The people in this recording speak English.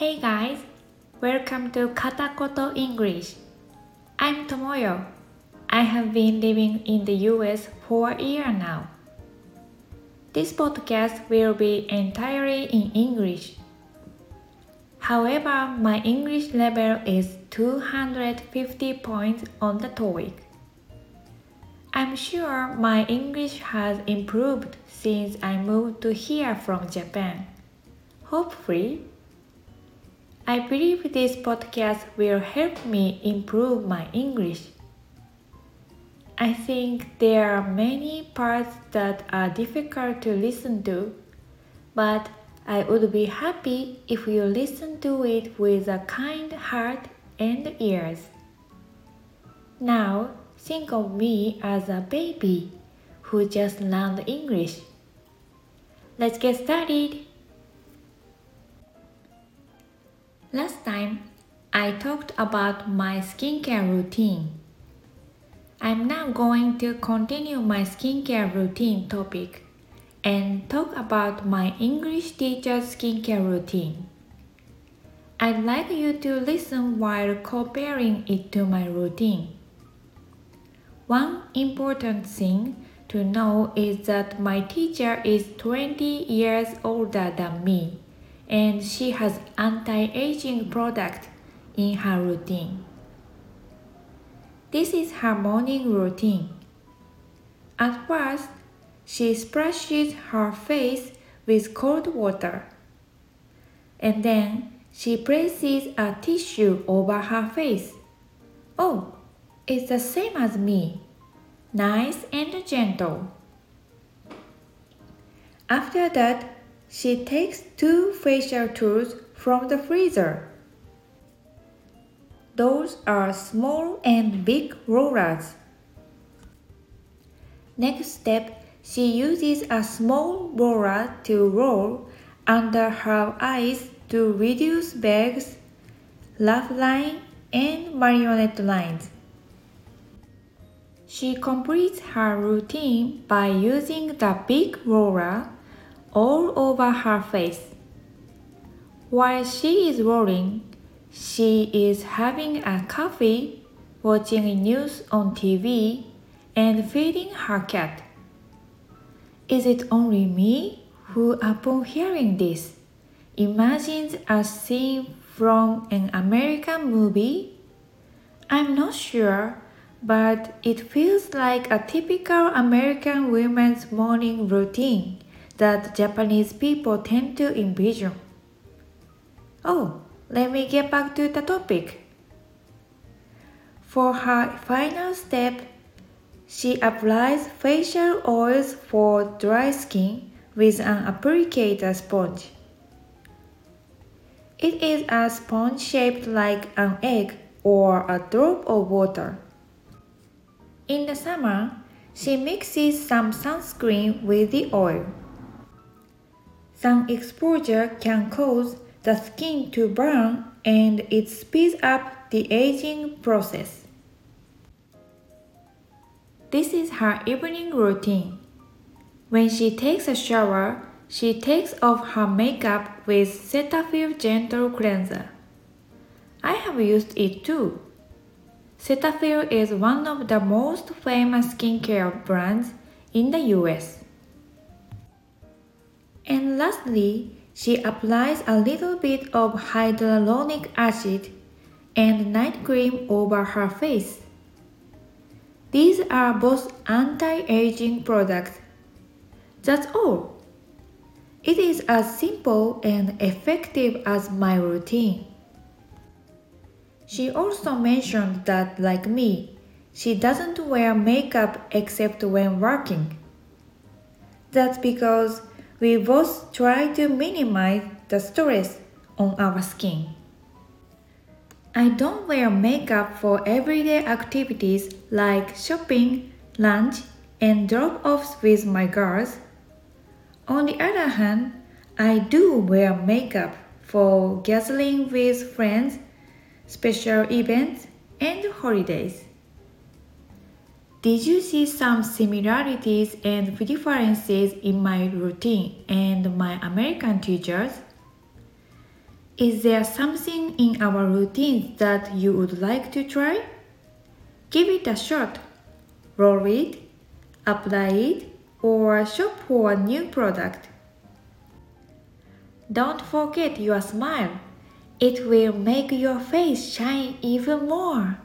Hey guys, welcome to Katakoto English. I'm Tomoyo. I have been living in the US for a year now. This podcast will be entirely in English. However, my English level is 250 points on the TOEIC. I'm sure my English has improved since I moved to here from Japan. Hopefully, I believe this podcast will help me improve my English. I think there are many parts that are difficult to listen to, but I would be happy if you listen to it with a kind heart and ears. Now, think of me as a baby who just learned English. Let's get started. Last time, I talked about my skincare routine. I'm now going to continue my skincare routine topic and talk about my English teacher's skincare routine. I'd like you to listen while comparing it to my routine. One important thing to know is that my teacher is 20 years older than me and she has anti-aging product in her routine. This is her morning routine. At first, she splashes her face with cold water. And then she places a tissue over her face. Oh, it's the same as me. Nice and gentle. After that, she takes two facial tools from the freezer. Those are small and big rollers. Next step, she uses a small roller to roll under her eyes to reduce bags, laugh line, and marionette lines. She completes her routine by using the big roller all over her face. While she is rolling, she is having a coffee, watching news on TV, and feeding her cat. Is it only me who, upon hearing this, imagines a scene from an American movie? I'm not sure, but it feels like a typical American woman's morning routine that Japanese people tend to envision. Oh, let me get back to the topic. For her final step, she applies facial oils for dry skin with an applicator sponge. It is a sponge shaped like an egg or a drop of water. In the summer, she mixes some sunscreen with the oil. Sun exposure can cause the skin to burn and it speeds up the aging process. This is her evening routine. When she takes a shower, she takes off her makeup with Cetaphil Gentle Cleanser. I have used it too. Cetaphil is one of the most famous skincare brands in the US. And lastly, she applies a little bit of hyaluronic acid and night cream over her face. These are both anti-aging products. That's all. It is as simple and effective as my routine. She also mentioned that, like me, she doesn't wear makeup except when working. That's because we both try to minimize the stress on our skin. I don't wear makeup for everyday activities like shopping, lunch, and drop offs with my girls. On the other hand, I do wear makeup for gathering with friends, special events, and holidays. Did you see some similarities and differences in my routine and my American teachers? Is there something in our routines that you would like to try? Give it a shot. Roll it, apply it, or shop for a new product. Don't forget your smile. It will make your face shine even more.